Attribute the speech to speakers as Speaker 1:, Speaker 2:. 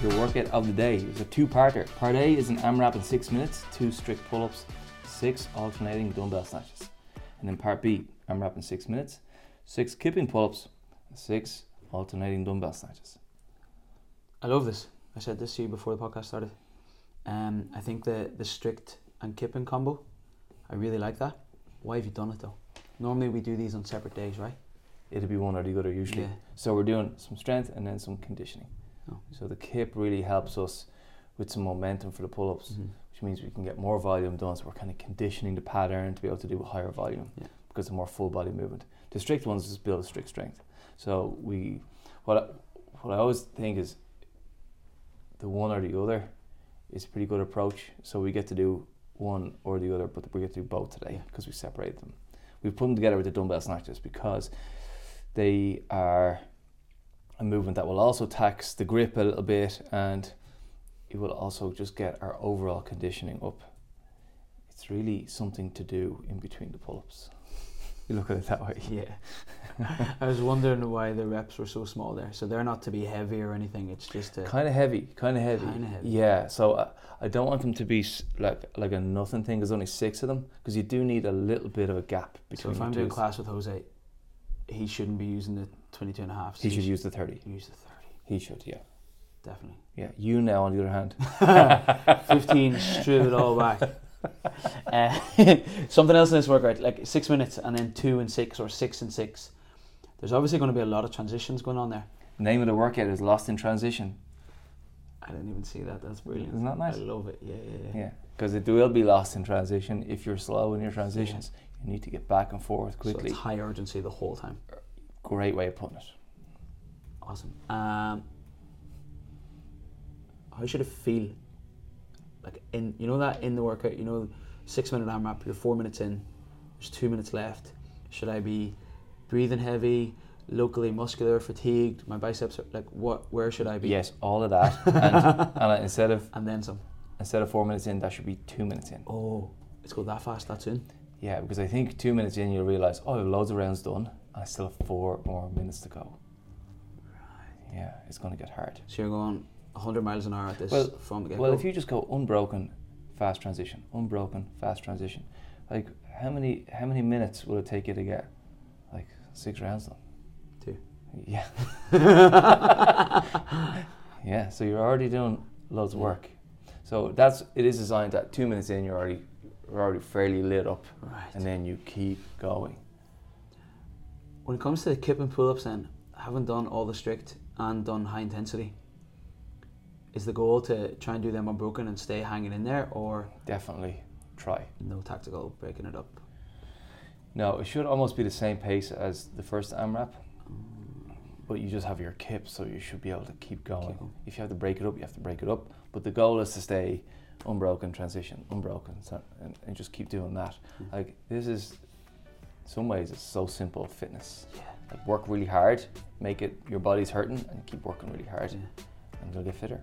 Speaker 1: your workout of the day. It's a two-parter. Part A is an AMRAP in six minutes, two strict pull-ups, six alternating dumbbell snatches. And then part B, AMRAP in six minutes, six kipping pull-ups, six alternating dumbbell snatches.
Speaker 2: I love this. I said this to you before the podcast started. Um, I think the the strict and kipping combo, I really like that. Why have you done it though? Normally we do these on separate days, right?
Speaker 1: It'll be one or the other usually.
Speaker 2: Yeah.
Speaker 1: So we're doing some strength and then some conditioning.
Speaker 2: Oh.
Speaker 1: So the kip really helps us with some momentum for the pull-ups,
Speaker 2: Mhm.
Speaker 1: which means we can get more volume done. So we're kind of conditioning the pattern to be able to do a higher volume
Speaker 2: Yeah.
Speaker 1: because of more full body movement. The strict ones just build a strict strength. So we, what I, what I always think is, the one or the other is a pretty good approach. So we get to do one or the other, but we get to do both today because we separate them. We've put them together with the dumbbell snatches because they are a movement that will also tax the grip a little bit and it will also just get our overall conditioning up. It's really something to do in between the pull ups. You look at it that way.
Speaker 2: Yeah. I was wondering why the reps were so small there. So they're not to be heavy or anything. It's just
Speaker 1: Kind of heavy, kind of heavy.
Speaker 2: Kinda heavy.
Speaker 1: Yeah, so I, I don't want them to be like like a nothing thing. There's only six of them because you do need a little bit of a gap between.
Speaker 2: So
Speaker 1: if
Speaker 2: I'm doing class with Jose, he shouldn't be using the 22 and a half.
Speaker 1: he should use the thirty.
Speaker 2: use the 30.
Speaker 1: He should, yeah,
Speaker 2: Definitely.
Speaker 1: yeah. You now, on the other hand,
Speaker 2: 15, strip it all back. Uh, something else in this workout, like six minutes and then two and six or six and six. There's obviously going to be a lot of transitions going on there.
Speaker 1: name of the workout is Lost in Transition.
Speaker 2: I didn't even see that. That's brilliant.
Speaker 1: Isn't that nice?
Speaker 2: I love it. Yeah, yeah, yeah.
Speaker 1: Yeah, because it will be lost in transition if you're slow in your transitions. You need to get back and forth quickly.
Speaker 2: So
Speaker 1: quickly.
Speaker 2: it's high urgency the whole time.
Speaker 1: Great way of putting it.
Speaker 2: Awesome. Um, how should it feel? Like in you know that in the workout, you know, six minute AMRAP, you're four minutes in, there's two minutes left. Should I be breathing heavy, locally muscular, fatigued? My biceps are like what? Where should I be?
Speaker 1: Yes, all of that, and, and instead of
Speaker 2: And then some.
Speaker 1: instead of four minutes in, that should be two minutes in.
Speaker 2: Oh, it's go that fast. That's in.
Speaker 1: Yeah, because I think two minutes in, you'll realize, oh, I have loads of rounds done, I still have four more minutes to go. Yeah, it's going to get hard.
Speaker 2: So you're going 100 miles an hour at this
Speaker 1: Well-
Speaker 2: from the get
Speaker 1: Well, if you just go unbroken, fast transition, unbroken, fast transition, like how many how many minutes will it take you to get like six rounds done?
Speaker 2: Two.
Speaker 1: Yeah. yeah. So you're already doing loads of work. So that's it is designed that two minutes in you're already you're already fairly lit up,
Speaker 2: right.
Speaker 1: and then you keep going.
Speaker 2: When it comes to the kip and pull ups, then having done all the strict and done high intensity, is the goal to try and do them unbroken and stay hanging in there, or
Speaker 1: Definitely try.
Speaker 2: no tactical breaking it up?
Speaker 1: No, it should almost be the same pace as the first AMRAP, but you just have your kip, so you should be able to keep going.
Speaker 2: going.
Speaker 1: If you have to break it up, you have to break it up. But the goal is to stay unbroken transition, unbroken, so, and, and just keep doing that.
Speaker 2: Mm.
Speaker 1: Like this is, some ways, it's so simple fitness.
Speaker 2: Yeah.
Speaker 1: Like work really hard, make it your body's hurting, and keep working really hard,
Speaker 2: Yeah.
Speaker 1: and you'll get fitter.